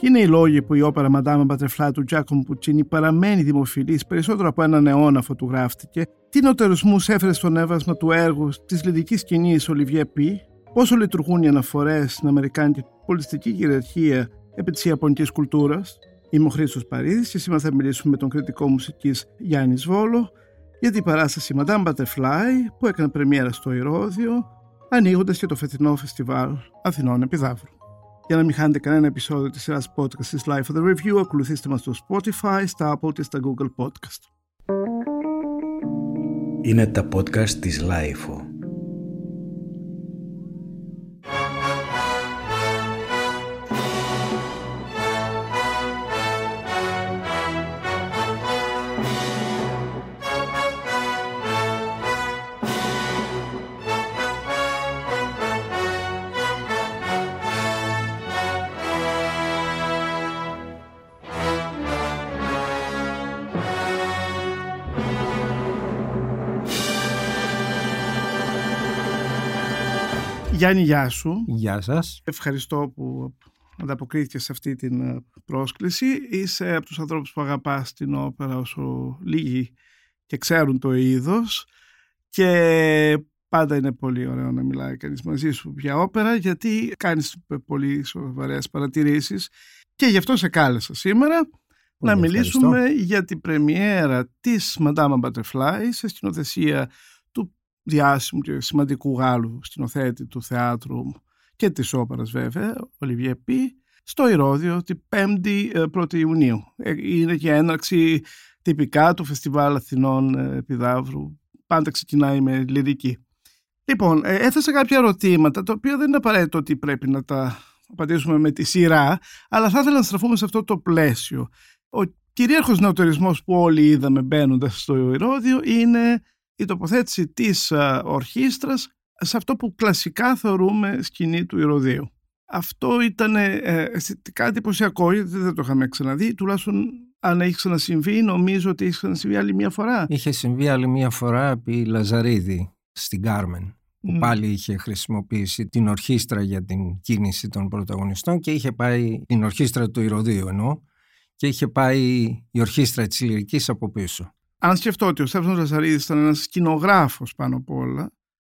Ποιοι είναι οι λόγοι που η όπερα Μαντάμα Μπατρεφλά του Τζάκομ Πουτσίνη παραμένει δημοφιλής περισσότερο από έναν αιώνα αφού του γράφτηκε, τι νοτερισμού έφερε στον έβασμα του έργου της λυρική σκηνής Ολιβιέ Πι, πόσο λειτουργούν οι αναφορές στην Αμερικάνικη πολιτιστική κυριαρχία επί της Ιαπωνικής κουλτούρας; Είμαι ο Χρήστος Παρίδης και σήμερα θα μιλήσουμε με τον κριτικό μουσικής Γιάννης Βόλο για την παράσταση Madame Butterfly που έκανε πρεμιέρα στο Ηρώδιο ανοίγοντας και το φετινό φεστιβάλ Αθηνών Επιδαύρου. Για να μην χάνετε κανένα επεισόδιο της σειράς podcast της Life of the Review, ακολουθήστε μας στο Spotify, στα Apple και στα Google Podcast. Είναι τα podcast της Life. Γιάννη, γεια σου. Γεια σας. Ευχαριστώ που ανταποκρίθηκες σε αυτή την ε, πρόσκληση. Είσαι από τους ανθρώπους που αγαπάς την όπερα όσο λίγοι και ξέρουν το είδος και πάντα είναι πολύ ωραίο να μιλάει κανείς μαζί σου για όπερα γιατί κάνεις πολύ σοβαρές παρατηρήσεις και γι' αυτό σε κάλεσα σήμερα να μιλήσουμε για την πρεμιέρα της Madame Butterfly σε σκηνοθεσία διάσημου και σημαντικού Γάλλου σκηνοθέτη του θεάτρου και της όπερας βέβαια, Ολιβιέ Πι, στο Ηρώδιο την 5η 1η Ιουνίου. Ε, είναι και έναρξη τυπικά του Φεστιβάλ Αθηνών ε, Επιδαύρου. Πάντα ξεκινάει με λυρική. Λοιπόν, ε, έθεσα κάποια ερωτήματα, τα οποία δεν είναι απαραίτητο ότι πρέπει να τα απαντήσουμε με τη σειρά, αλλά θα ήθελα να στραφούμε σε αυτό το πλαίσιο. Ο κυρίαρχος νεοτερισμός που όλοι είδαμε μπαίνοντας στο Ηρώδιο είναι η τοποθέτηση της ορχήστρας σε αυτό που κλασικά θεωρούμε σκηνή του Ηρωδίου. Αυτό ήταν ε, αισθητικά εντυπωσιακό γιατί δεν το είχαμε ξαναδεί. Τουλάχιστον αν έχει ξανασυμβεί, νομίζω ότι έχει ξανασυμβεί άλλη μία φορά. Είχε συμβεί άλλη μία φορά επί Λαζαρίδη στην Κάρμεν που πάλι είχε χρησιμοποιήσει την ορχήστρα για την κίνηση των πρωταγωνιστών και είχε πάει την ορχήστρα του Ηρωδίου εννοώ και είχε πάει η ορχήστρα της Λυρικής από πίσω αν σκεφτώ ότι ο Στέφανος Λαζαρίδης ήταν ένας σκηνογράφος πάνω απ' όλα,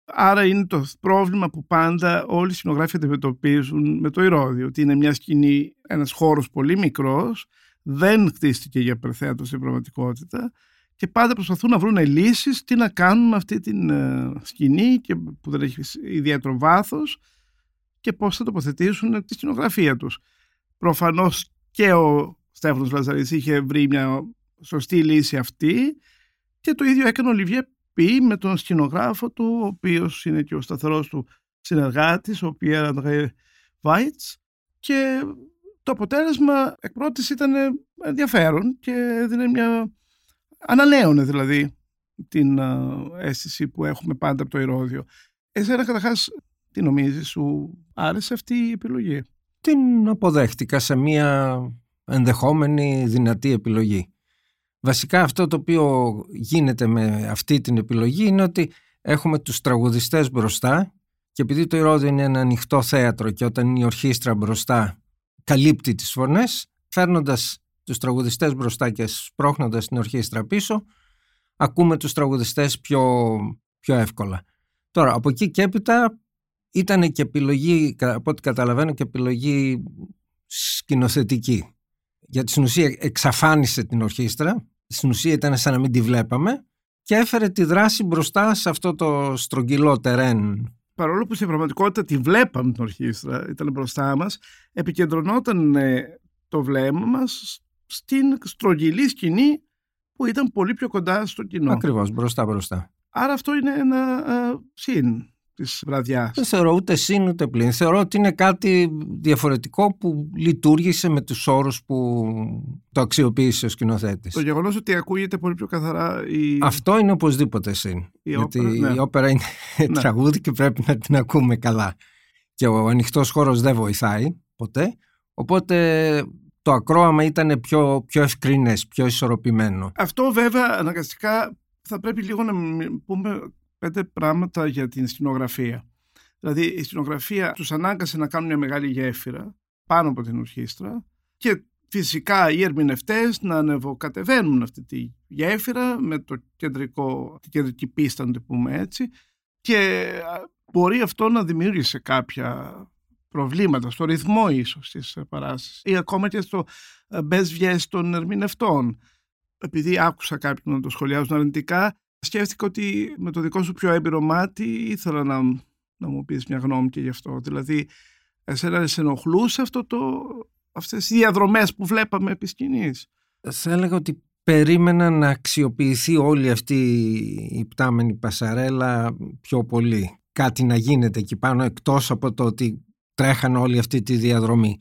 άρα είναι το πρόβλημα που πάντα όλοι οι σκηνογράφοι αντιμετωπίζουν με το ηρώδιο, ότι είναι μια σκηνή, ένας χώρος πολύ μικρός, δεν χτίστηκε για υπερθέατο στην πραγματικότητα και πάντα προσπαθούν να βρουν λύσεις τι να κάνουν με αυτή την ε, σκηνή και που δεν έχει ιδιαίτερο βάθος και πώς θα τοποθετήσουν τη σκηνογραφία τους. Προφανώς και ο Στέφανος Λαζαρίδης είχε βρει μια σωστή λύση αυτή και το ίδιο έκανε ο Λιβιέ Πι με τον σκηνογράφο του, ο οποίος είναι και ο σταθερός του συνεργάτης, ο Πιέρ Αντρέ Βάιτς και το αποτέλεσμα εκ πρώτης ήταν ενδιαφέρον και έδινε μια ανανέωνε δηλαδή την αίσθηση που έχουμε πάντα από το Ηρώδιο. Εσένα καταρχάς τι νομίζεις, σου άρεσε αυτή η επιλογή; Την αποδέχτηκα σε μια ενδεχόμενη δυνατή επιλογή. Βασικά αυτό το οποίο γίνεται με αυτή την επιλογή είναι ότι έχουμε τους τραγουδιστές μπροστά και επειδή το Ηρώδιο είναι ένα ανοιχτό θέατρο και όταν η ορχήστρα μπροστά καλύπτει τις φωνές, φέρνοντας τους τραγουδιστές μπροστά και σπρώχνοντας την ορχήστρα πίσω, ακούμε τους τραγουδιστές πιο, πιο εύκολα. Τώρα, από εκεί και έπειτα ήταν και επιλογή, από ό,τι καταλαβαίνω, και επιλογή σκηνοθετική. Γιατί στην ουσία εξαφάνισε την ορχήστρα στην ουσία ήταν σαν να μην τη βλέπαμε και έφερε τη δράση μπροστά σε αυτό το στρογγυλό τερέν. Παρόλο που στην πραγματικότητα τη βλέπαμε την ορχήστρα, ήταν μπροστά μας, επικεντρωνόταν ε, το βλέμμα μας στην στρογγυλή σκηνή που ήταν πολύ πιο κοντά στο κοινό. Ακριβώς, μπροστά μπροστά. Άρα αυτό είναι ένα uh, συν της βραδιάς. Δεν θεωρώ ούτε συν ούτε πλήν. Θεωρώ ότι είναι κάτι διαφορετικό που λειτουργήσε με τους όρους που το αξιοποίησε ο σκηνοθέτης. Το γεγονός ότι ακούγεται πολύ πιο καθαρά η... Αυτό είναι οπωσδήποτε συν. Η γιατί όπερα, ναι. η όπερα είναι ναι. τραγούδι και πρέπει να την ακούμε καλά. Και ο ανοιχτός χώρος δεν βοηθάει ποτέ. Οπότε το ακρόαμα ήταν πιο, πιο ευκρινές, πιο ισορροπημένο. Αυτό βέβαια αναγκαστικά θα πρέπει λίγο να πούμε πέντε πράγματα για την σκηνογραφία. Δηλαδή η σκηνογραφία τους ανάγκασε να κάνουν μια μεγάλη γέφυρα πάνω από την ορχήστρα και φυσικά οι ερμηνευτές να ανεβοκατεβαίνουν αυτή τη γέφυρα με το κεντρικό, την κεντρική πίστα να το πούμε έτσι και μπορεί αυτό να δημιούργησε κάποια προβλήματα στο ρυθμό ίσως της παράστασης ή ακόμα και στο μπες των ερμηνευτών. Επειδή άκουσα κάποιον να το σχολιάζουν αρνητικά σκέφτηκα ότι με το δικό σου πιο έμπειρο μάτι ήθελα να, να μου πεις μια γνώμη και γι' αυτό. Δηλαδή, εσένα σε ενοχλούσε αυτό το, αυτές οι διαδρομές που βλέπαμε επί σκηνής; Θα έλεγα ότι περίμενα να αξιοποιηθεί όλη αυτή η πτάμενη πασαρέλα πιο πολύ. Κάτι να γίνεται εκεί πάνω εκτός από το ότι τρέχαν όλη αυτή τη διαδρομή.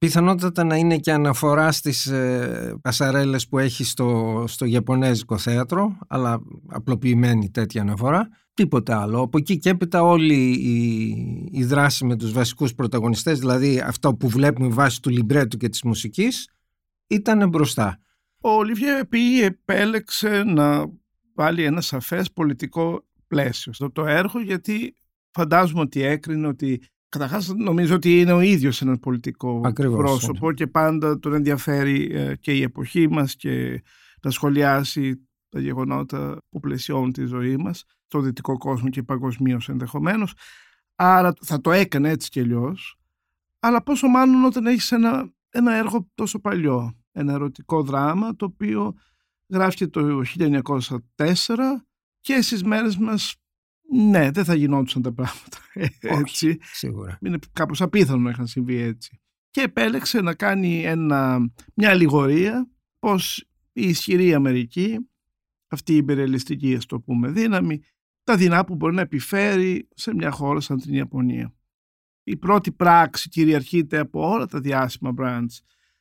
Πιθανότατα να είναι και αναφορά στις ε, πασαρέλες που έχει στο, στο Ιαπωνέζικο θέατρο, αλλά απλοποιημένη τέτοια αναφορά. Τίποτα άλλο. Από εκεί και έπειτα όλη η, η δράση με τους βασικούς πρωταγωνιστές, δηλαδή αυτό που βλέπουμε βάσει του λιμπρέτου και της μουσικής, ήταν μπροστά. Ο Ολιβιέ Επί επέλεξε να βάλει ένα σαφές πολιτικό πλαίσιο στο το έργο γιατί φαντάζομαι ότι έκρινε ότι Καταρχάς, νομίζω ότι είναι ο ίδιος ένας πολιτικός Ακριβώς, πρόσωπος ναι. και πάντα τον ενδιαφέρει ε, και η εποχή μας και να σχολιάσει τα γεγονότα που πλαισιώνουν τη ζωή μας, στο δυτικό κόσμο και παγκοσμίως ενδεχομένως. Άρα θα το έκανε έτσι κι αλλιώς. Αλλά πόσο μάλλον όταν έχεις ένα, ένα έργο τόσο παλιό, ένα ερωτικό δράμα το οποίο γράφηκε το 1904 και στις μέρες μας ναι, δεν θα γινόντουσαν τα πράγματα έτσι. Όχι, σίγουρα. Είναι κάπως απίθανο να είχαν συμβεί έτσι. Και επέλεξε να κάνει ένα, μια αλληγορία πως η ισχυρή Αμερική, αυτή η υπερελιστική ας το πούμε δύναμη, τα δεινά που μπορεί να επιφέρει σε μια χώρα σαν την Ιαπωνία. Η πρώτη πράξη κυριαρχείται από όλα τα διάσημα brands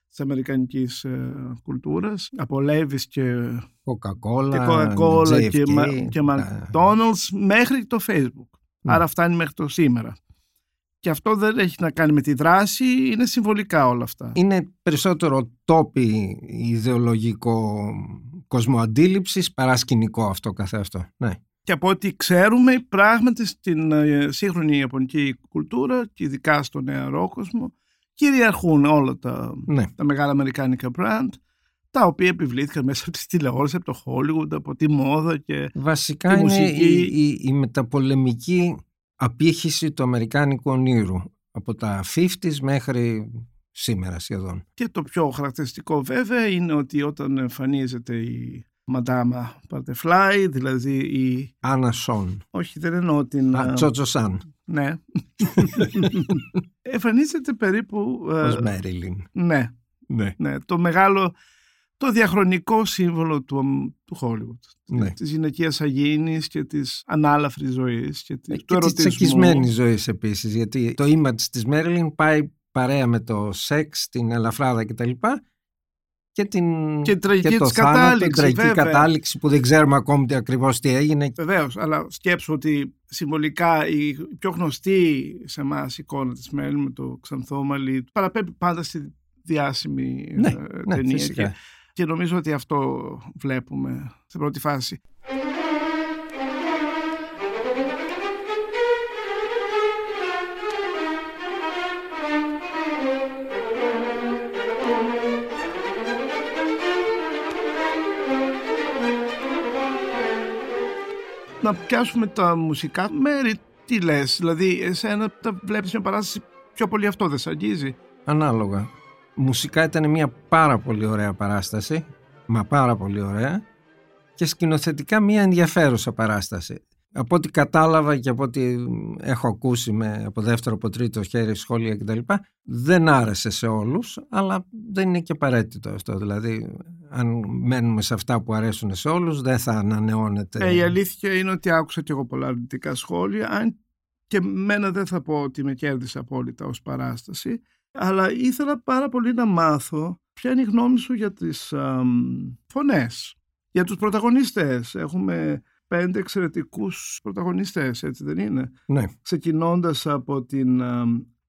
της αμερικανικής ε, κουλτούρας από Levis και Coca-Cola και, Coca-Cola και, και McDonald's μέχρι το Facebook. Ναι. Άρα φτάνει μέχρι το σήμερα. Και αυτό δεν έχει να κάνει με τη δράση, είναι συμβολικά όλα αυτά. Είναι περισσότερο τόπι ιδεολογικό κοσμοαντίληψης παρά σκηνικό αυτό καθεαυτό. Ναι. Και από ό,τι ξέρουμε, πράγματι στην ε, σύγχρονη ιαπωνική κουλτούρα και ειδικά στο νεαρό κόσμο κυριαρχούν όλα τα, ναι. τα μεγάλα αμερικάνικα brand τα οποία επιβλήθηκαν μέσα από τη τηλεόραση, από το Hollywood, από τη μόδα και Βασικά τη είναι μουσική. η, η, η μεταπολεμική απήχηση του αμερικάνικου ονείρου από τα 50s μέχρι σήμερα σχεδόν. Και το πιο χαρακτηριστικό βέβαια είναι ότι όταν εμφανίζεται η Μαντάμα Butterfly, δηλαδή η... Άννα Σον. Όχι, δεν εννοώ την... Α, Τσότσο Σαν. Ναι. Εμφανίζεται περίπου... Ως Μέριλιν. Ναι. Ναι. ναι. Το μεγάλο, το διαχρονικό σύμβολο του, του Hollywood. Ναι. Της γυναικείας αγίνης και της ανάλαφρης ζωής και, της, Ε, του και της ερωτισμού. τσεκισμένης ζωής επίσης γιατί το image της Μέριλιν πάει παρέα με το σεξ, την ελαφράδα κτλ. Και, την, Και την τραγική το της θάνατο, την κατάληξη, τραγική βέβαια. κατάληξη που δεν ξέρουμε ακόμη τι ακριβώς τι έγινε. Βεβαίως, αλλά σκέψου ότι συμβολικά η πιο γνωστή σε εμάς εικόνα της Μέριλιν με το ξανθό μαλλί παραπέμπει πάντα στη διάσημη Ναι, ε, ναι, ταινία φυσικά. και, και νομίζω ότι αυτό βλέπουμε στην πρώτη φάση. Να πιάσουμε τα μουσικά μέρη. Τι λες, δηλαδή εσένα τα βλέπεις μια παράσταση πιο πολύ αυτό δεν σε αγγίζει; Ανάλογα. Μουσικά ήταν μια πάρα πολύ ωραία παράσταση, μα πάρα πολύ ωραία και σκηνοθετικά μια ενδιαφέρουσα παράσταση. Από ό,τι κατάλαβα και από ό,τι έχω ακούσει με, από δεύτερο, από τρίτο χέρι σχόλια κτλ. Δεν άρεσε σε όλους, αλλά δεν είναι και απαραίτητο αυτό. Δηλαδή, αν μένουμε σε αυτά που αρέσουν σε όλους, δεν θα ανανεώνεται. Ε, η αλήθεια είναι ότι άκουσα και εγώ πολλά αρνητικά σχόλια, αν και μένα δεν θα πω ότι με κέρδισε απόλυτα ως παράσταση, αλλά ήθελα πάρα πολύ να μάθω ποια είναι η γνώμη σου για τις αμ, φωνές, για τους πρωταγωνιστές. Έχουμε πέντε εξαιρετικούς πρωταγωνιστές, έτσι δεν είναι; Ναι, Ξεκινώντας από την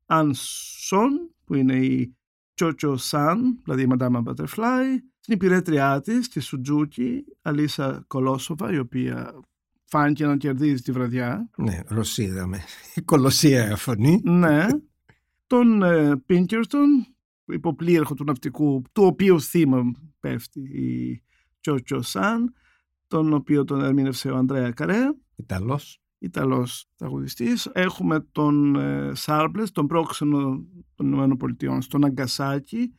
Αν Σον, που είναι η Τσότσο Σαν, δηλαδή η Madame Butterfly, την υπηρέτριά της, τη Σουτζούκη, Αλίσα Κολόσοβα, η οποία φάνηκε να κερδίζει τη βραδιά. ναι, Ρωσίδα με κολοσσία φωνή. Ναι. Τον ε, Πίνκερτον, υποπλήρχο του ναυτικού, του οποίου θύμα πέφτει η Τσότσο Σαν, τον οποίο τον ερμήνευσε ο Ανδρέα Καρέ. Ιταλός. Ιταλός τραγουδιστής. Έχουμε τον ε, Σάρμπλες, τον πρόξενο των ΗΠΑ στον Αγκασάκη,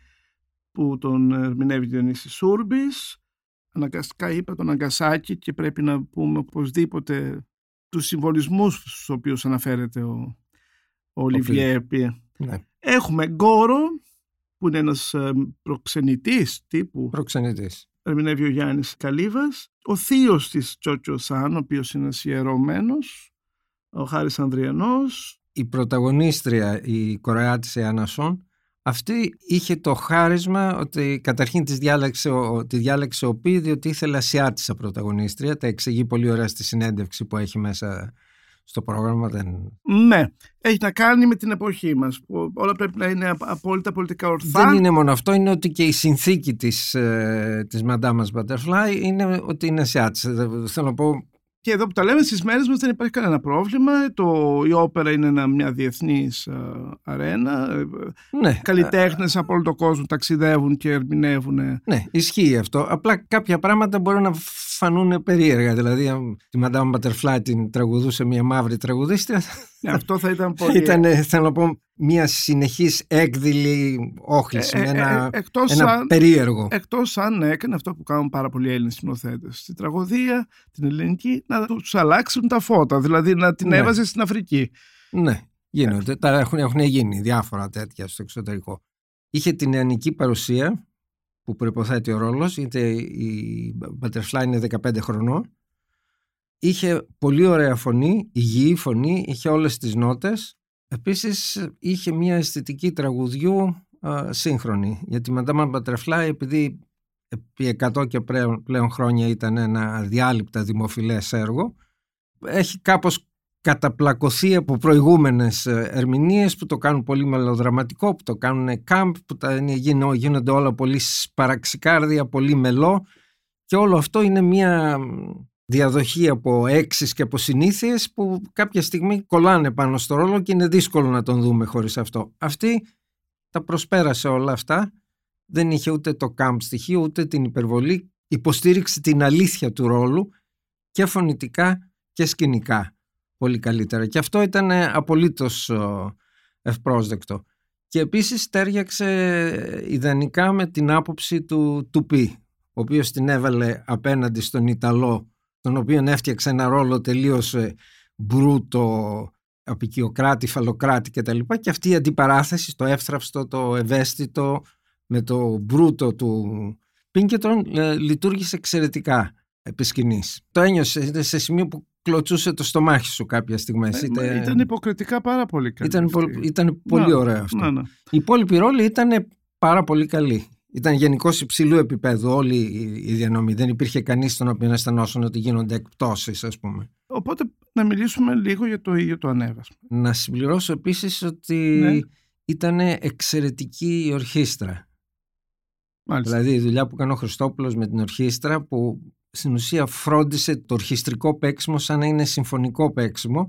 που τον ερμηνεύει Διονύσης Σούρμπης. Αναγκαστικά είπα τον Αγκασάκη και πρέπει να πούμε οπωσδήποτε τους συμβολισμούς στους οποίους αναφέρεται ο, ο Ολιβιέ. Ναι. Έχουμε Γκόρο, που είναι ένας ε, προξενητής τύπου. Προξενητής. Ερμηνεύει ο Γιάννης Καλύβας. Ο θείος της Τσότσο Σαν, ο οποίος είναι σιερωμένος. Ο Χάρης Ανδριανός. Η πρωταγωνίστρια, η κορεάτης Εανασόν, αυτή είχε το χάρισμα ότι καταρχήν της διάλεξε, ο, τη διάλεξε ο Πι διότι ήθελε ασιάτισα πρωταγωνίστρια. Τα εξηγεί πολύ ωραία στη συνέντευξη που έχει μέσα στο πρόγραμμα. Δεν... Ναι, έχει να κάνει με την εποχή μας που όλα πρέπει να είναι απόλυτα πολιτικά ορθά. Δεν είναι μόνο αυτό, είναι ότι και η συνθήκη της, ε, της Madame Butterfly είναι ότι είναι ασιάτισα. Θέλω να πω και εδώ που τα λέμε στις μέρες μας δεν υπάρχει κανένα πρόβλημα. Το, η όπερα είναι μια διεθνής αρένα. Ναι. Καλλιτέχνες από όλο τον κόσμο ταξιδεύουν και ερμηνεύουν. Ναι, ισχύει αυτό. Απλά κάποια πράγματα μπορεί να φανούν περίεργα. Δηλαδή, τη Madame Butterfly την τραγουδούσε μια μαύρη τραγουδίστρια. Ναι, αυτό θα ήταν πολύ... Ήταν, θέλω να πω, μια συνεχής έκδηλη όχληση, ε, ε, ένα, ε, εκτός ένα αν, περίεργο. Εκτός αν έκανε αυτό που κάνουν πάρα πολλοί Έλληνες συνοθέτες. Στην τραγωδία, την ελληνική, να τους αλλάξουν τα φώτα, δηλαδή να την ναι. έβαζε στην Αφρική. Ναι, γίνονται. Τα έχουν, έχουν γίνει διάφορα τέτοια στο εξωτερικό. Είχε την νεανική παρουσία που προϋποθέτει ο ρόλος, είτε η Butterfly είναι 15 χρονών. Είχε πολύ ωραία φωνή, υγιή φωνή, είχε όλες τις νότες Επίσης είχε μια αισθητική τραγουδιού α, σύγχρονη. Γιατί η Madame Butterfly επειδή επί 100 και πλέον, πλέον χρόνια ήταν ένα αδιάλειπτα δημοφιλές έργο έχει κάπως καταπλακωθεί από προηγούμενες ε, ερμηνείες που το κάνουν πολύ μελοδραματικό, που το κάνουν κάμπ, που τα, γίνονται όλα πολύ παραξικάρδια, πολύ μελό. Και όλο αυτό είναι μια διαδοχή από έξι και από συνήθειες που κάποια στιγμή κολλάνε πάνω στο ρόλο και είναι δύσκολο να τον δούμε χωρίς αυτό. Αυτή τα προσπέρασε όλα αυτά, δεν είχε ούτε το κάμπ στοιχείο ούτε την υπερβολή, υποστήριξε την αλήθεια του ρόλου και φωνητικά και σκηνικά πολύ καλύτερα. Και αυτό ήταν απολύτως ευπρόσδεκτο. Και επίσης τέριαξε ιδανικά με την άποψη του Τουπί, ο οποίος την έβαλε απέναντι στον Ιταλό τον οποίο έφτιαξε ένα ρόλο τελείως ε, μπρούτο, απεικιοκράτη, φαλοκράτη κτλ. Και, και αυτή η αντιπαράθεση, το εύθραυστο, το ευαίσθητο με το μπρούτο του Πίνκετον ε, λειτουργήσε εξαιρετικά επί σκηνής. Το ένιωσε σε σημείο που κλωτσούσε το στομάχι σου κάποια στιγμή. Ε, ήταν, ήταν υποκριτικά πάρα πολύ καλή. Ήταν, ήταν πολύ να, ωραίο αυτό. Να, να. Οι υπόλοιποι ρόλοι ήταν πάρα πολύ καλοί. Ήταν γενικώς υψηλού επίπεδου όλη η διανομή. Δεν υπήρχε κανείς στον οποίο αισθανόσουν ότι γίνονται εκπτώσεις, ας πούμε. Οπότε να μιλήσουμε λίγο για το ίδιο το ανέβασμα. Να συμπληρώσω επίσης ότι ναι. ήταν εξαιρετική η ορχήστρα. Μάλιστα. Δηλαδή η δουλειά που έκανε ο Χριστόπουλος με την ορχήστρα που στην ουσία φρόντισε το ορχιστρικό παίξιμο σαν να είναι συμφωνικό παίξιμο.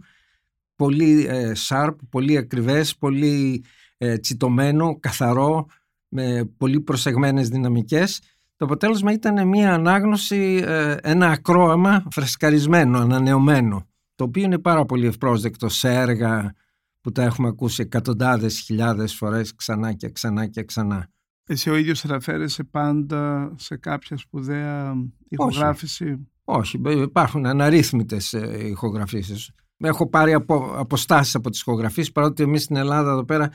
Πολύ ε, sharp, πολύ ακριβές, πολύ ε, τσιτωμένο, καθαρό με πολύ προσεγμένες δυναμικές. Το αποτέλεσμα ήταν μια ανάγνωση, ε, ένα ακρόαμα φρεσκαρισμένο, ανανεωμένο, το οποίο είναι πάρα πολύ ευπρόσδεκτο σε έργα που τα έχουμε ακούσει εκατοντάδες χιλιάδες φορές ξανά και ξανά και ξανά. Εσύ ο ίδιος αναφέρεσαι πάντα σε κάποια σπουδαία ηχογράφηση; Όχι, Όχι υπάρχουν αναρρύθμιτες ε, ηχογραφήσεις. Έχω πάρει απο, αποστάσεις από τις ηχογραφίες παρότι εμείς στην Ελλάδα εδώ πέρα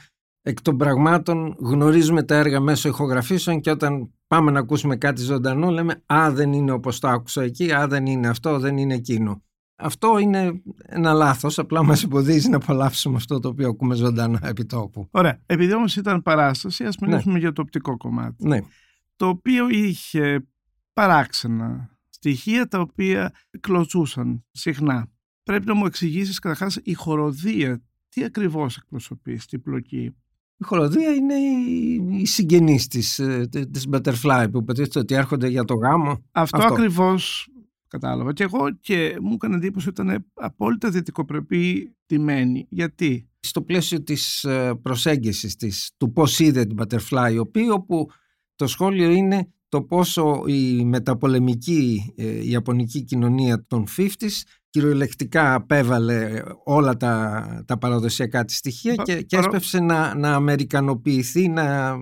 εκ των πραγμάτων γνωρίζουμε τα έργα μέσω ηχογραφήσεων και όταν πάμε να ακούσουμε κάτι ζωντανό λέμε «Α, δεν είναι όπως το άκουσα εκεί, α, δεν είναι αυτό, δεν είναι εκείνο». Αυτό είναι ένα λάθος, απλά μας εμποδίζει να απολαύσουμε αυτό το οποίο ακούμε ζωντανά επί τόπου. Ωραία. Επειδή όμως ήταν παράσταση, ας μιλήσουμε ναι. για το οπτικό κομμάτι. Ναι. Το οποίο είχε παράξενα στοιχεία τα οποία κλωτσούσαν συχνά. Πρέπει να μου εξηγήσεις καταρχάς η χοροδία τι ακριβώς εκπροσωπεί στην πλοκή; Η χοροδία είναι οι συγγενείς της, ε, της Butterfly που υποτίθεται ότι έρχονται για το γάμο. Αυτό, Αυτό. ακριβώς κατάλαβα. Και εγώ και μου έκανε εντύπωση ότι ήταν απόλυτα δυτικοπρεπή τιμένη. Γιατί; Στο πλαίσιο της ε, προσέγγισης της, του πώς είδε την Butterfly, ο όπου το σχόλιο είναι το πόσο η μεταπολεμική ε, ιαπωνική κοινωνία των 50s κυριολεκτικά απέβαλε όλα τα, τα παραδοσιακά της στοιχεία και, και έσπευσε να, να αμερικανοποιηθεί, να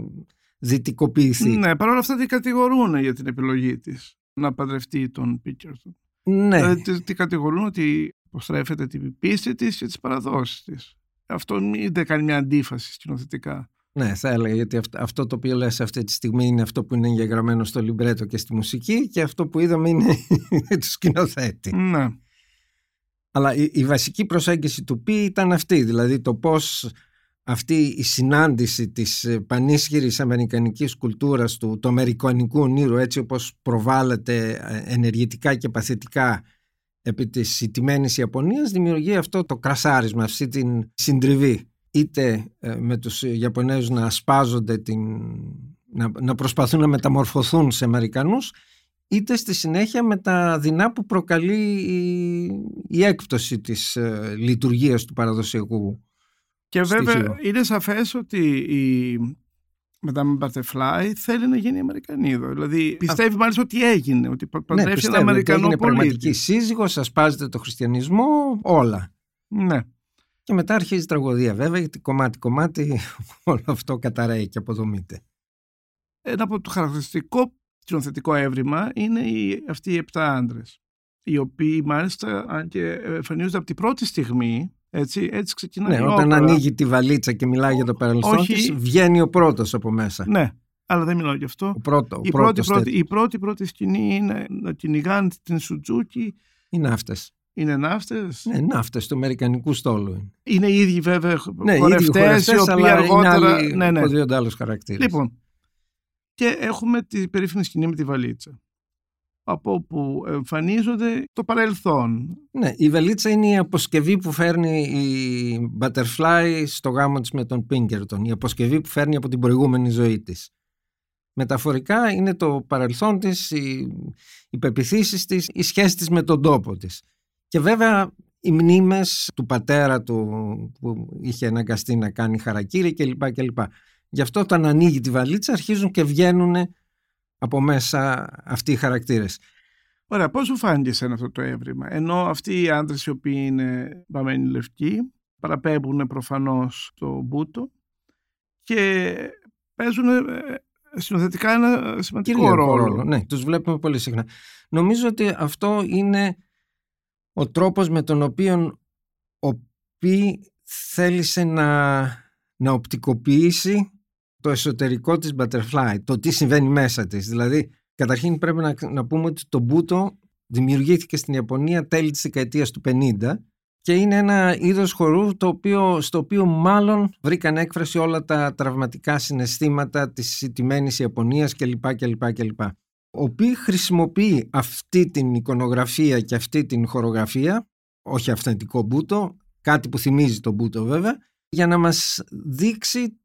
δυτικοποιηθεί. Ναι, παρόλα αυτά τι κατηγορούν για την επιλογή της να παντρευτεί τον Πίκερτον. Ναι. Δηλαδή, τι, κατηγορούν ότι υποστρέφεται την πίστη της και τις παραδόσεις της. Αυτό δεν κάνει μια αντίφαση σκηνοθετικά. Ναι, θα έλεγα γιατί αυτό, το οποίο λες αυτή τη στιγμή είναι αυτό που είναι εγγεγραμμένο στο λιμπρέτο και στη μουσική και αυτό που είδαμε είναι του σκηνοθέτη. Ναι. Αλλά η, η βασική προσέγγιση του Πι ήταν αυτή, δηλαδή το πώς αυτή η συνάντηση της ε, πανίσχυρης αμερικανικής κουλτούρας του, του αμερικανικού ονείρου έτσι όπως προβάλλεται ε, ενεργητικά και παθητικά επί της ιτημένης Ιαπωνίας δημιουργεί αυτό το κρασάρισμα, αυτή την συντριβή είτε ε, με τους Ιαπωνέζους να ασπάζονται την, να, να προσπαθούν να μεταμορφωθούν σε Αμερικανούς είτε στη συνέχεια με τα δεινά που προκαλεί η, η έκπτωση της ε, λειτουργίας του παραδοσιακού Και βέβαια είναι σαφές ότι η Madame Butterfly θέλει να γίνει Αμερικανίδο. Δηλαδή πιστεύει Α... μάλιστα ότι έγινε, ότι ναι, παντρεύει ένα Αμερικανό πολίτη. Είναι πραγματική σύζυγος, ασπάζεται το χριστιανισμό, όλα. Ναι. Και μετά αρχίζει η τραγωδία βέβαια, γιατί κομμάτι-κομμάτι όλο αυτό καταραίει και αποδομείται. Ένα από το χαρακτηριστικό κοινοθετικό έβριμα είναι οι, αυτοί οι επτά άντρες. Οι οποίοι μάλιστα, αν και εμφανίζονται από την πρώτη στιγμή, έτσι, έτσι ξεκινάει. Ναι, όταν ανοίγει τη βαλίτσα και μιλάει για το παρελθόν Όχι... βγαίνει ο πρώτος από μέσα. Ναι, αλλά δεν μιλάω γι' αυτό. Ο πρώτο, η, πρώτη, πρώτη, η πρώτη πρώτη σκηνή είναι να κυνηγάνε την Σουτζούκι. Οι ναύτες. Είναι ναύτες; Ναι, ναύτες του Αμερικανικού στόλου. Είναι οι ίδιοι βέβαια ναι, χορευτές, οι οποίοι αργότερα. Είναι ναι, ναι. δύο άλλους χαρακτήρες. Λοιπόν, και έχουμε την περίφημη σκηνή με τη βαλίτσα. Από όπου εμφανίζονται το παρελθόν. Ναι, η βαλίτσα είναι η αποσκευή που φέρνει η Butterfly στο γάμο της με τον Pinkerton. Η αποσκευή που φέρνει από την προηγούμενη ζωή της. Μεταφορικά είναι το παρελθόν της, οι, οι πεπιθήσεις της, η σχέση της με τον τόπο της. Και βέβαια οι μνήμες του πατέρα του που είχε αναγκαστεί να κάνει χαρακτήρι κλπ. κλπ. Γι' αυτό όταν ανοίγει τη βαλίτσα αρχίζουν και βγαίνουν από μέσα αυτοί οι χαρακτήρες. Ωραία, πώς σου φάνηκε σε αυτό το έβριμα; Ενώ αυτοί οι άντρες οι οποίοι είναι βαμμένοι λευκοί παραπέμπουν προφανώς το μπούτο και παίζουν ε, συνοθετικά ένα σημαντικό ρόλο. ρόλο. Ναι, τους βλέπουμε πολύ συχνά. Νομίζω ότι αυτό είναι ο τρόπος με τον οποίο ο Πι θέλησε να, να οπτικοποιήσει το εσωτερικό της Butterfly, το τι συμβαίνει μέσα της. Δηλαδή, καταρχήν πρέπει να, να πούμε ότι το Μπούτο δημιουργήθηκε στην Ιαπωνία τέλη της δεκαετίας του 50 και είναι ένα είδος χορού το οποίο, στο οποίο μάλλον βρήκαν έκφραση όλα τα τραυματικά συναισθήματα της ιτημένης Ιαπωνίας κλπ. κλπ, κλπ ο οποίος χρησιμοποιεί αυτή την εικονογραφία και αυτή την χορογραφία, όχι αυθεντικό μπούτο, κάτι που θυμίζει τον μπούτο βέβαια, για να μας δείξει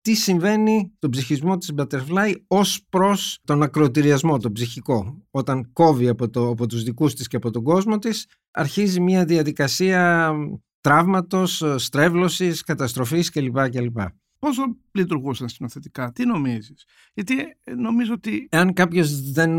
τι συμβαίνει στον ψυχισμό της Butterfly ως προς τον ακροτηριασμό, τον ψυχικό. Όταν κόβει από, το, από τους δικούς της και από τον κόσμο της, αρχίζει μια διαδικασία τραύματος, στρέβλωσης, καταστροφής κλπ. κλπ πόσο λειτουργούσαν σκηνοθετικά, τι νομίζεις; Γιατί ε, νομίζω ότι... Εάν κάποιος δεν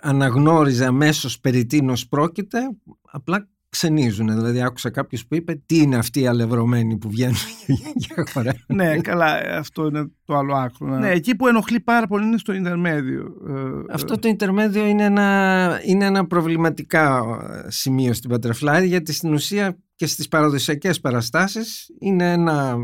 αναγνώριζε αμέσως περί τίνος πρόκειται, απλά ξενίζουν. Δηλαδή άκουσα κάποιος που είπε τι είναι αυτοί οι αλευρωμένοι που βγαίνουν για χώρα; ναι, καλά, αυτό είναι το άλλο άκρο. Ναι, εκεί που ενοχλεί πάρα πολύ είναι στο Ιντερμέδιο. Ε, αυτό το Ιντερμέδιο είναι ένα, είναι ένα προβληματικά σημείο στην Butterfly γιατί στην ουσία και στις παραδοσιακές παραστάσεις είναι ένα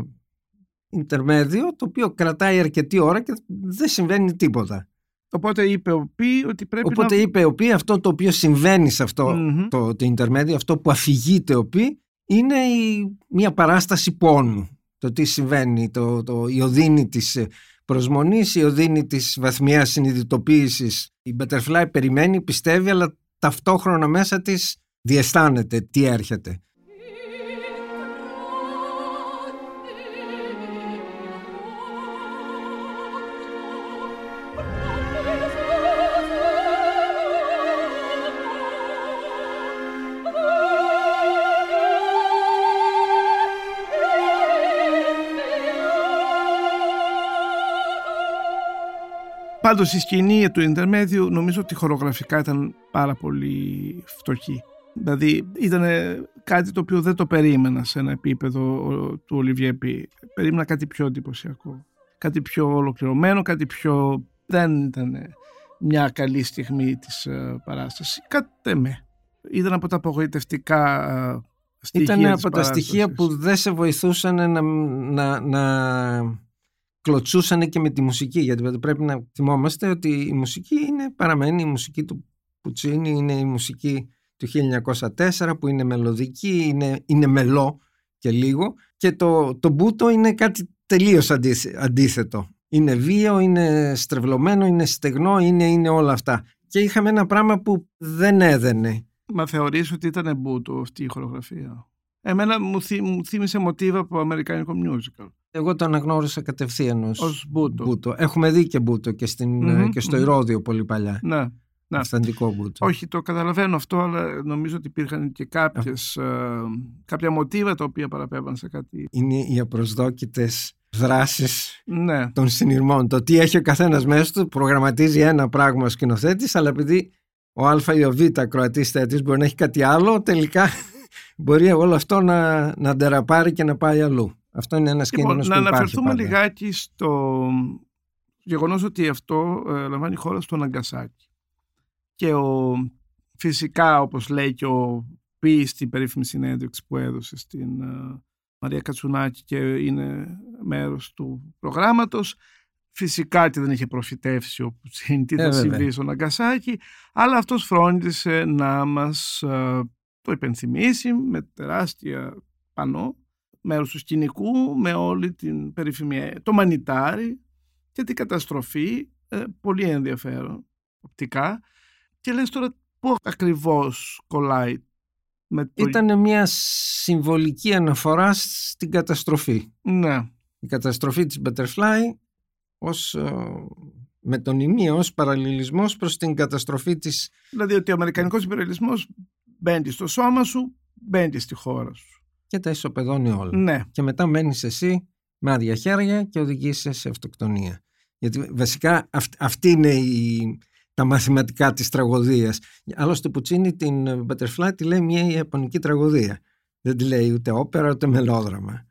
Ιντερμέδιο το οποίο κρατάει αρκετή ώρα και δεν συμβαίνει τίποτα. Οπότε είπε ο Πι ότι πρέπει Οπότε να... είπε ο Πι αυτό το οποίο συμβαίνει σε αυτό το, το Ιντερμέδιο, αυτό που αφηγείται ο Πι είναι η, μια παράσταση πόνου. Το τι συμβαίνει, το, το, η οδύνη της προσμονής, η οδύνη της βαθμιάς συνειδητοποίησης. Η Butterfly περιμένει, πιστεύει, αλλά ταυτόχρονα μέσα της διαισθάνεται τι έρχεται. Πάντως η σκηνή του Ιντερμέδιου νομίζω ότι χορογραφικά ήταν πάρα πολύ φτωχή. Δηλαδή ήταν κάτι το οποίο δεν το περίμενα σε ένα επίπεδο του Ολιβιέ Περίμενα κάτι πιο εντυπωσιακό. Κάτι πιο ολοκληρωμένο, κάτι πιο... Δεν ήταν μια καλή στιγμή της ε, παράστασης. Κάτι με. Ήταν από τα απογοητευτικά ε, στοιχεία Ήταν από τα στοιχεία που δεν σε βοηθούσαν να, να, να κλωτσούσαν και με τη μουσική. Γιατί πρέπει να θυμόμαστε ότι η μουσική είναι, παραμένει η μουσική του Πουτσίνη, είναι η μουσική του 1904 που είναι μελωδική, είναι, είναι μελό και λίγο και το, το μπούτο είναι κάτι τελείως αντίθετο. Είναι βίαιο, είναι στρεβλωμένο, είναι στεγνό, είναι, είναι όλα αυτά. Και είχαμε ένα πράγμα που δεν έδαινε. Μα θεωρείς ότι ήταν μπούτο αυτή η χορογραφία; Εμένα μου, θύ, μου θύμισε μοτίβα από αμερικάνικο musical. Εγώ το αναγνώρισα κατευθείαν ως, μπούτο. μπούτο. Έχουμε δει και μπούτο και, στην, mm-hmm, και στο mm Ηρώδιο πολύ παλιά. Ναι. Ναι. Αυθεντικό μπούτο. Όχι, το καταλαβαίνω αυτό, αλλά νομίζω ότι υπήρχαν και κάποιες, ε, κάποια μοτίβα τα οποία παραπέμπαν σε κάτι. Είναι οι απροσδόκητες δράσεις ναι. των συνειρμών. Το τι έχει ο καθένας μέσα του προγραμματίζει ένα πράγμα ο σκηνοθέτης, αλλά επειδή ο Α ή ο Β κροατή θέτης μπορεί να έχει κάτι άλλο, τελικά μπορεί όλο αυτό να, να ντεραπάρει και να πάει αλλού. Αυτό είναι ένα λοιπόν, κίνδυνος που Να αναφερθούμε λιγάκι στο γεγονός ότι αυτό ε, λαμβάνει χώρα στο Ναγκασάκι και ο, φυσικά όπως λέει και ο Πι στην περίφημη συνέντευξη που έδωσε στην uh, Μαρία Κατσουνάκη και είναι μέρος του προγράμματος φυσικά και δεν είχε προφητεύσει ο Πουτσίν τι θα ε, συμβεί στον Αγκασάκη αλλά αυτός φρόντισε να μας uh, το υπενθυμίσει με τεράστια πανό μέρος τους σκηνικού με όλη την περίφημη το μανιτάρι και την καταστροφή ε, πολύ ενδιαφέρον οπτικά και λες τώρα πού ακριβώς κολλάει με το... Ήταν μια συμβολική αναφορά στην καταστροφή. Ναι. Η καταστροφή της Butterfly ως, ε, με τον ημίο ως παραλληλισμός προς την καταστροφή της... Δηλαδή ότι ο Αμερικανικός υπεραλισμός μπαίνει στο σώμα σου, μπαίνει στη χώρα σου. Και τα ισοπεδώνει όλα. Ναι. Και μετά μένεις εσύ με άδεια χέρια και οδηγείσαι σε αυτοκτονία. Γιατί βασικά αυτή είναι η, τα μαθηματικά της τραγωδίας. Άλλωστε Πουτσίνη την Butterfly τη λέει μια ιαπωνική τραγωδία. Δεν τη λέει ούτε όπερα ούτε μελόδραμα.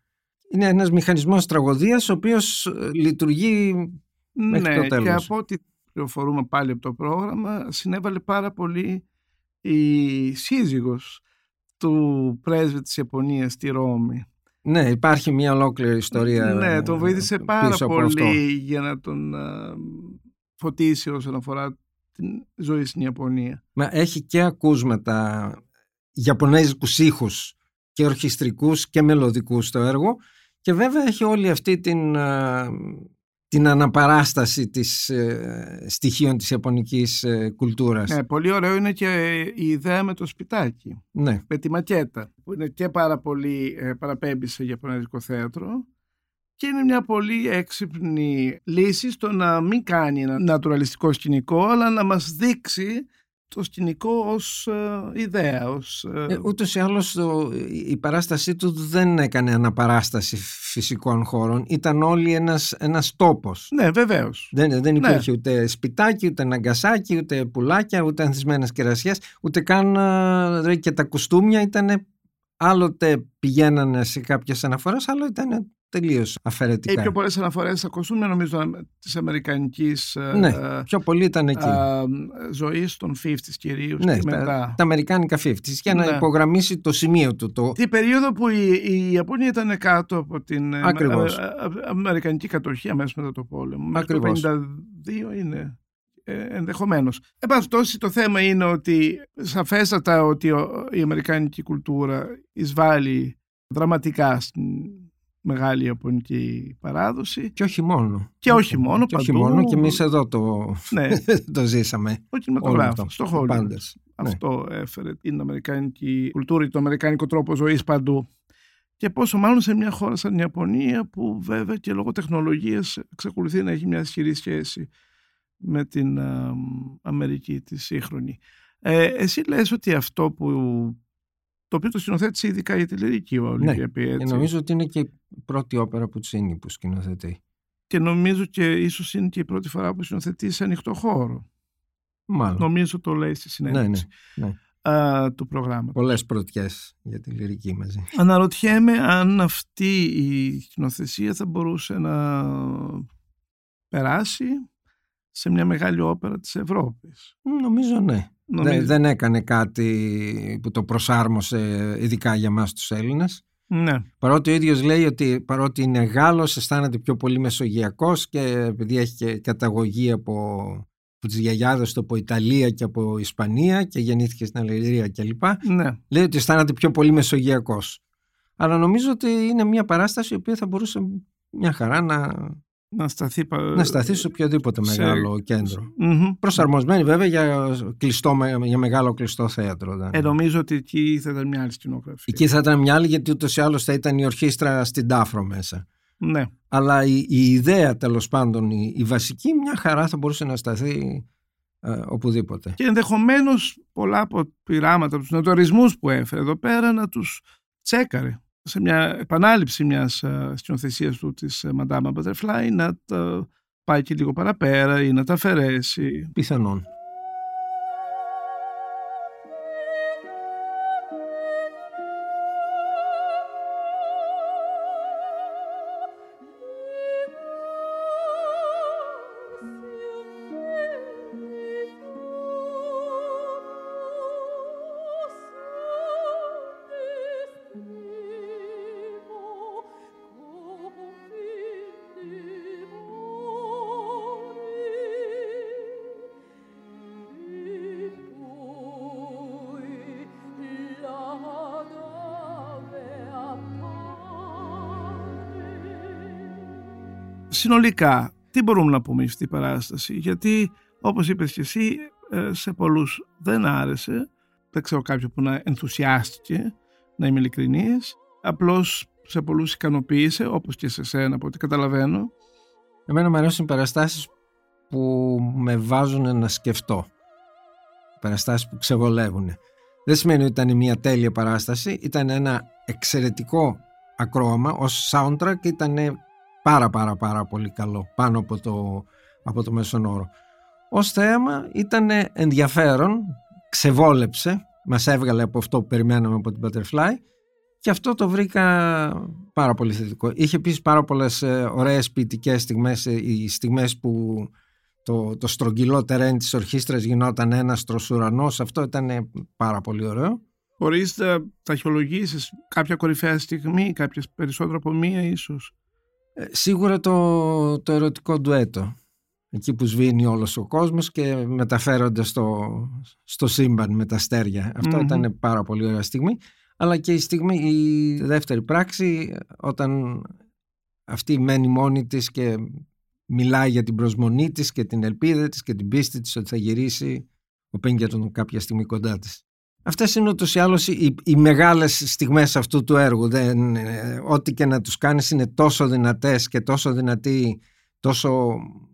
Είναι ένας μηχανισμός τραγωδίας ο οποίος ε, λειτουργεί μέχρι ναι, το τέλος. και από ό,τι πληροφορούμε πάλι από το πρόγραμμα συνέβαλε πάρα πολύ η σύζυγος του πρέσβη της Ιαπωνίας στη Ρώμη. Ναι, υπάρχει μια ολόκληρη ιστορία. Ναι, τον βοήθησε πάρα πολύ για να τον ε, φωτίσει όσον αφορά την ζωή στην Ιαπωνία. Μα έχει και ακούσματα Ιαπωνέζικους ήχους και ορχιστρικούς και μελωδικούς το έργο και βέβαια έχει όλη αυτή την, την αναπαράσταση της ε, στοιχείων της Ιαπωνικής ε, κουλτούρας. Ναι, πολύ ωραίο είναι και η ιδέα με το σπιτάκι. Ναι. Με τη μακέτα που είναι και πάρα πολύ ε, παραπέμπει σε Ιαπωνέζικο θέατρο και είναι μια πολύ έξυπνη λύση στο να μην κάνει ένα νατουραλιστικό σκηνικό αλλά να μας δείξει το σκηνικό ως ε, ιδέα. Ως, ε... Ε, ούτως ή άλλως η παράστασή του δεν έκανε αναπαράσταση φυσικών χώρων. Ήταν όλοι ένας, ένας τόπος. Ναι, βεβαίως. Δεν, δεν ναι. υπήρχε ούτε σπιτάκι, ούτε ναγκασάκι, ούτε πουλάκια, ούτε ανθισμένες κερασιές, ούτε καν δηλαδή και τα κουστούμια ήταν άλλοτε πηγαίνανε σε κάποιες αναφορές, άλλο ήταν τελείως αφαιρετικά. Οι πιο πολλές αναφορές θα ακούσουν νομίζω της αμερικανικής ε, ναι, ε, πιο πολύ ήταν εκεί. Ε, ζωής των 50 κυρίως. Ναι, και μετά. τα, τα αμερικάνικα 50 για να ναι. υπογραμμίσει το σημείο του. Το... Τη περίοδο που η, η Ιαπωνία ήταν κάτω από την Ακριβώς. αμερικανική κατοχή αμέσως μετά το πόλεμο. Ακριβώς. Το 52 είναι ενδεχομένως. Εν πάση το θέμα είναι ότι σαφέστατα ότι η αμερικανική κουλτούρα εισβάλλει δραματικά στην μεγάλη ιαπωνική παράδοση. Και όχι μόνο. Και όχι μόνο. Και όχι μόνο και εμείς εδώ το, ναι. το ζήσαμε. Ο κινηματογράφος. Στο Hollywood. Αυτό ναι. έφερε την αμερικάνικη κουλτούρα, τον αμερικάνικο τρόπο ζωής παντού. Και πόσο μάλλον σε μια χώρα σαν η Ιαπωνία που βέβαια και λόγω τεχνολογίας εξακολουθεί να έχει μια ισχυρή σχέση με την Αμερική τη σύγχρονη. Ε, εσύ λες ότι αυτό που το οποίο το σκηνοθέτησε ειδικά για τη λυρική όλη ναι, και νομίζω ότι είναι και η πρώτη όπερα που τσίνει που σκηνοθετεί. και νομίζω και ίσως είναι και η πρώτη φορά που συνοθετεί σε ανοιχτό χώρο. Μάλλον. Νομίζω το λέει στη συνέντευξη ναι, ναι. α, του προγράμματος. Πολλές πρωτιές για τη λυρική μαζί. Αναρωτιέμαι αν αυτή η σκηνοθεσία θα μπορούσε να περάσει σε μια μεγάλη όπερα της Ευρώπης. Νομίζω ναι. Νομίζω- Δεν, δεν έκανε κάτι που το προσάρμοσε ειδικά για μας τους Έλληνες. Ναι, Παρότι ο ίδιος λέει ότι παρότι είναι Γάλλος αισθάνεται πιο πολύ μεσογειακός και επειδή έχει και καταγωγή από, από τις γιαγιάδες του από Ιταλία και από Ισπανία και γεννήθηκε στην Αλγερία κλπ. ναι. Λέει ότι αισθάνεται πιο πολύ μεσογειακός. Αλλά νομίζω ότι είναι μια παράσταση η οποία θα μπορούσε μια χαρά να, Να σταθεί, πα- να σταθεί σε οποιοδήποτε σε- μεγάλο κέντρο. Μμμ. Προσαρμοσμένη βέβαια για, κλειστό, για μεγάλο κλειστό θέατρο. δεν- Ε, νομίζω ότι εκεί θα ήταν μια άλλη σκηνογραφία. Εκεί θα ήταν μια άλλη γιατί ούτως ή άλλως θα ήταν η ορχήστρα στην Τάφρο μέσα. Ναι. Αλλά η, η ιδέα τέλος πάντων, η, η βασική μια χαρά θα μπορούσε να σταθεί ε, οπουδήποτε. Και ενδεχομένως πολλά από πειράματα, από τους νοτορισμού που έφερε εδώ πέρα, να τους τσέκαρε. Σε μια επανάληψη μιας σκηνοθεσίας του της Madame Butterfly να τα πάει και λίγο παραπέρα ή να τα αφαιρέσει. Πιθανόν. Συνολικά, τι μπορούμε να πούμε για αυτή η παράσταση, γιατί όπως είπες και εσύ, ε, σε πολλούς δεν άρεσε, δεν ξέρω κάποιον που να ενθουσιάστηκε, να είμαι ειλικρινής, απλώς σε πολλούς ικανοποίησε, όπως και σε σένα από ό,τι καταλαβαίνω. Εμένα μου αρέσουν οι παραστάσεις που με βάζουν να σκεφτώ. Παραστάσεις που ξεβολεύουν. Δεν σημαίνει ότι ήταν μια τέλεια παράσταση, ήταν ένα εξαιρετικό ακρόαμα ως soundtrack ήταν πάρα πάρα πάρα πολύ καλό πάνω από το, από το μέσον όρο. Ως θέαμα ήταν ενδιαφέρον, ξεβόλεψε, μας έβγαλε από αυτό που περιμέναμε από την Butterfly και αυτό το βρήκα πάρα πολύ θετικό. Είχε επίσης πάρα πολλές ε, ωραίες ποιητικές στιγμές, ε, οι στιγμές που το, το στρογγυλό τερέν της ορχήστρας γινόταν έναστρος ουρανός, αυτό ήταν πάρα πολύ ωραίο. Μπορείς να ταχυολογήσεις κάποια κορυφαία στιγμή, κάποιες περισσότερο από μία ίσως; Ε, σίγουρα το, το ερωτικό ντουέτο. Εκεί που σβήνει όλος ο κόσμος και μεταφέρονται στο, στο σύμπαν με τα αστέρια. Αυτό Μμμ. ήταν πάρα πολύ ωραία στιγμή. Αλλά και η στιγμή, η δεύτερη πράξη, όταν αυτή μένει μόνη της και μιλάει για την προσμονή της και την ελπίδα της και την πίστη της ότι θα γυρίσει ο Πίνκερτον κάποια στιγμή κοντά της. Αυτές είναι ούτως ή άλλως οι, οι μεγάλες στιγμές αυτού του έργου. Δεν, ε, ό,τι και να τους κάνεις είναι τόσο δυνατές και τόσο δυνατή, τόσο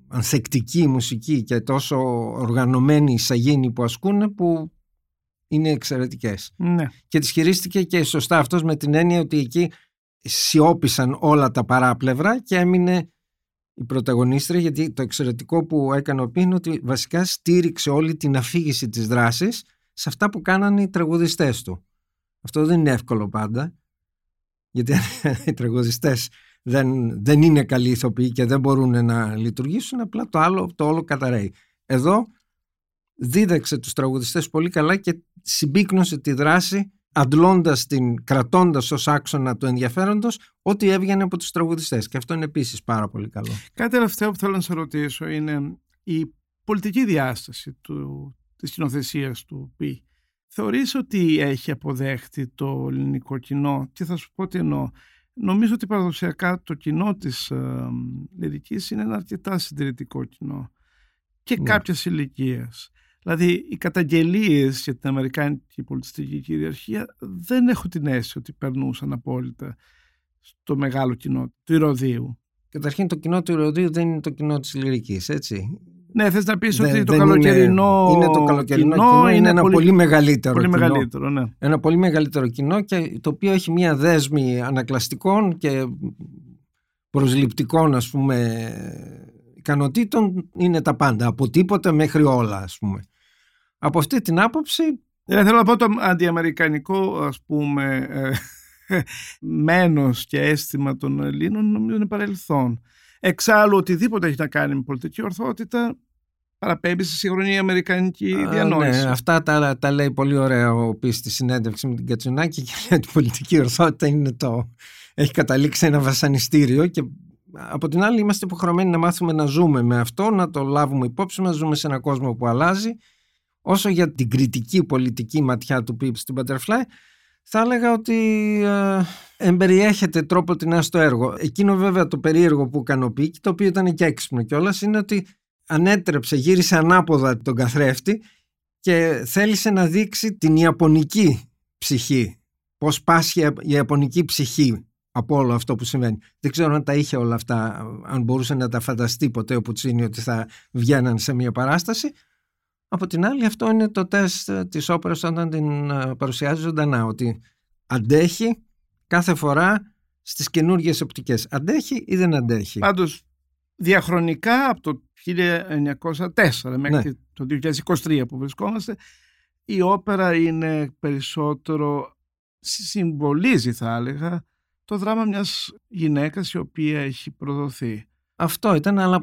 ανθεκτική η μουσική και τόσο οργανωμένη η σαγίνη που ασκούν που είναι εξαιρετικές. Ναι. Και τις χειρίστηκε και σωστά αυτός με την έννοια ότι εκεί σιώπησαν όλα τα παράπλευρα και έμεινε η πρωταγωνίστρια γιατί το εξαιρετικό που έκανε ο Πι είναι ότι βασικά στήριξε όλη την αφήγηση της δράσης σε αυτά που κάνανε οι τραγουδιστές του. Αυτό δεν είναι εύκολο πάντα γιατί οι τραγουδιστές δεν, δεν είναι καλοί ηθοποιοί και δεν μπορούν να λειτουργήσουν απλά το άλλο το όλο καταραίει. Εδώ δίδαξε τους τραγουδιστές πολύ καλά και συμπίκνωσε τη δράση αντλώντας την, κρατώντας ως άξονα του ενδιαφέροντος ό,τι έβγαινε από τους τραγουδιστές και αυτό είναι επίσης πάρα πολύ καλό. Κάτι τελευταίο που θέλω να σε ρωτήσω είναι η πολιτική διάσταση του, της σκηνοθεσίας του Πι. Θεωρείς ότι έχει αποδέχτη το ελληνικό κοινό και θα σου πω τι εννοώ. Νομίζω ότι παραδοσιακά το κοινό της ε, λυρικής είναι ένα αρκετά συντηρητικό κοινό και Ναι. κάποιες ηλικίες. Δηλαδή οι καταγγελίες για την Αμερικάνικη πολιτιστική κυριαρχία δεν έχω την αίσθηση ότι περνούσαν απόλυτα στο μεγάλο κοινό του Ηρωδίου. Καταρχήν το κοινό του Ηρωδίου δεν είναι το κοινό της λυρικής, έτσι. Ναι, θες να πεις Δεν- ότι το δεν καλοκαιρινό είναι, είναι το καλοκαιρινό κοινό, είναι, ένα πολύ, μεγαλύτερο πολύ κοινό. μεγαλύτερο, ναι. Ένα πολύ μεγαλύτερο κοινό και το οποίο έχει μία δέσμη ανακλαστικών και προσληπτικών ας πούμε ικανοτήτων είναι τα πάντα από τίποτα μέχρι όλα ας πούμε από αυτή την άποψη δεν θέλω να πω το αντιαμερικανικό ας πούμε ε, μένος και αίσθημα των Ελλήνων νομίζω είναι παρελθόν. Εξάλλου οτιδήποτε έχει να κάνει με πολιτική ορθότητα παραπέμπει στη σύγχρονη αμερικανική διανόηση. Ναι, αυτά τα, τα λέει πολύ ωραία ο πει στη συνέντευξη με την Κατσουνάκη και λέει ότι η πολιτική ορθότητα είναι το, έχει καταλήξει ένα βασανιστήριο και από την άλλη είμαστε υποχρεωμένοι να μάθουμε να ζούμε με αυτό, να το λάβουμε υπόψη μας, ζούμε σε έναν κόσμο που αλλάζει. Όσο για την κριτική πολιτική ματιά του Πίπς στην Butterfly, θα έλεγα ότι ε, εμπεριέχεται τρόπο την στο έργο. Εκείνο βέβαια το περίεργο που ικανοποιεί και το οποίο ήταν και έξυπνο κιόλας είναι ότι ανέτρεψε, γύρισε ανάποδα τον καθρέφτη και θέλησε να δείξει την Ιαπωνική ψυχή. Πώς πάσχει η Ιαπωνική ψυχή από όλο αυτό που συμβαίνει. Δεν ξέρω αν τα είχε όλα αυτά, αν μπορούσε να τα φανταστεί ποτέ ο Πουτσίνη ότι θα βγαίναν σε μια παράσταση. Από την άλλη αυτό είναι το τεστ της όπερας όταν την ε, παρουσιάζει ζωντανά, ότι αντέχει κάθε φορά στις καινούργιες οπτικές. Αντέχει ή δεν αντέχει; Πάντως διαχρονικά από το 1904 μέχρι ναι. το 2023 που βρισκόμαστε η όπερα είναι περισσότερο συμβολίζει θα έλεγα το δράμα μιας γυναίκας η οποία έχει προδοθεί. Αυτό ήταν, αλλά.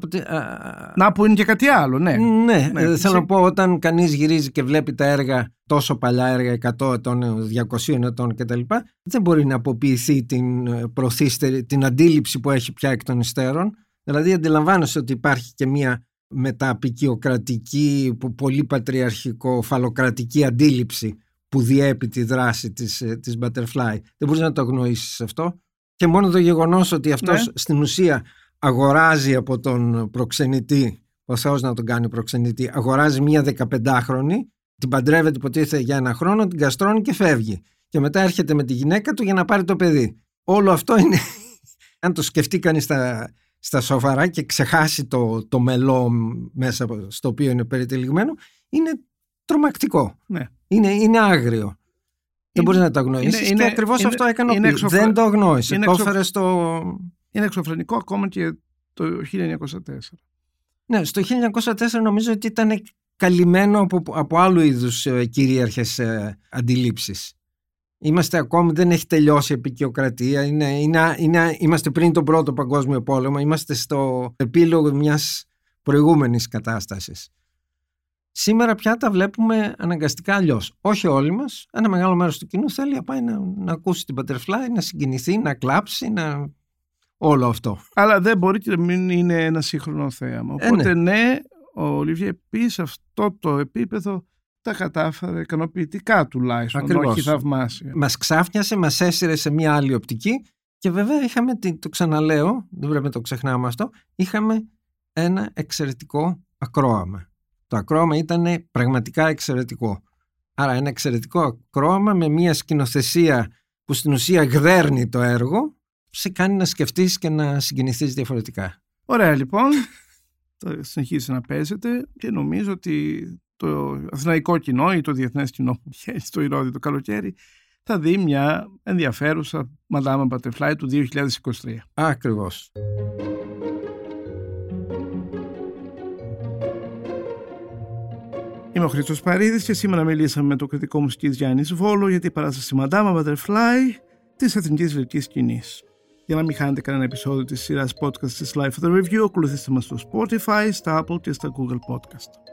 Να που είναι και κάτι άλλο, ναι. Ναι, ναι ε, θέλω να πω, όταν κανείς γυρίζει και βλέπει τα έργα, τόσο παλιά έργα, 100 ετών, 200 ετών κτλ., δεν μπορεί να αποποιηθεί την ε, προθύστερη, την αντίληψη που έχει πια εκ των υστέρων. Δηλαδή, αντιλαμβάνεσαι ότι υπάρχει και μια μεταπικιοκρατική, πολύ πατριαρχικό, φαλοκρατική αντίληψη που διέπει τη δράση της, ε, της Butterfly. Δεν μπορείς να το αγνοήσεις αυτό. Και μόνο το γεγονός ότι αυτός ναι. στην ουσία αγοράζει από τον προξενητή, ο Θεός να τον κάνει προξενητή, αγοράζει μία 15χρονη, την παντρεύεται υποτίθεται για ένα χρόνο, την καστρώνει και φεύγει. Και μετά έρχεται με τη γυναίκα του για να πάρει το παιδί. Όλο αυτό είναι, αν το σκεφτεί κανείς στα, στα σοβαρά και ξεχάσει το, το μελό μέσα στο οποίο είναι περιτυλιγμένο, είναι τρομακτικό. Ναι. Είναι, είναι άγριο. Δεν μπορείς να το αγνοήσεις. Και ακριβώς αυτό έκανε ο εξωφρα... Δεν το αγνώρισε. Το έφερες στο. Είναι εξωφρενικό ακόμα και το 1904. Ναι, στο 1904 νομίζω ότι ήταν καλυμμένο από, από άλλου είδους ε, κυρίαρχες ε, αντιλήψεις. Είμαστε ακόμη, δεν έχει τελειώσει η επικιοκρατία, είναι, είναι, είναι, είμαστε πριν τον πρώτο παγκόσμιο πόλεμο, είμαστε στο επίλογο μιας προηγούμενης κατάστασης. Σήμερα πια τα βλέπουμε αναγκαστικά αλλιώς. Όχι όλοι μας. Ένα μεγάλο μέρος του κοινού θέλει να πάει να, να ακούσει την Butterfly, να συγκινηθεί, να κλάψει, να. Όλο αυτό. Αλλά δεν μπορεί και να μην είναι ένα σύγχρονο θέαμα. Ε, Οπότε, ναι. ναι, ο Ολίβιε επίσης αυτό το επίπεδο τα κατάφερε ικανοποιητικά τουλάχιστον, Ακριβώς. όχι θαυμάσια. Μας ξάφνιασε, μας έσυρε σε μια άλλη οπτική και βέβαια είχαμε, το ξαναλέω, δεν πρέπει να το ξεχνάμε αυτό, είχαμε ένα εξαιρετικό ακρόαμα. Το ακρόαμα ήταν πραγματικά εξαιρετικό. Άρα ένα εξαιρετικό ακρόαμα με μια σκηνοθεσία που στην ουσία γδέρνει το έργο σε κάνει να σκεφτείς και να συγκινηθείς διαφορετικά. Ωραία λοιπόν, θα συνεχίσει να παίζεται και νομίζω ότι το αθηναϊκό κοινό ή το διεθνές κοινό που βγαίνει στο Ηρώδη το καλοκαίρι θα δει μια ενδιαφέρουσα Madame Butterfly του 2023. Ακριβώς. Είμαι ο Χρήστος Παρίδης και σήμερα μιλήσαμε με το κριτικό μουσικής Γιάννης Βόλο για την παράσταση Madame Butterfly της Εθνικής Λυρικής Σκηνής. Για να μην χάνετε κανένα επεισόδιο της σειράς podcast της Life of the Review, ακολουθήστε μας στο Spotify, στα Apple και στα Google Podcast.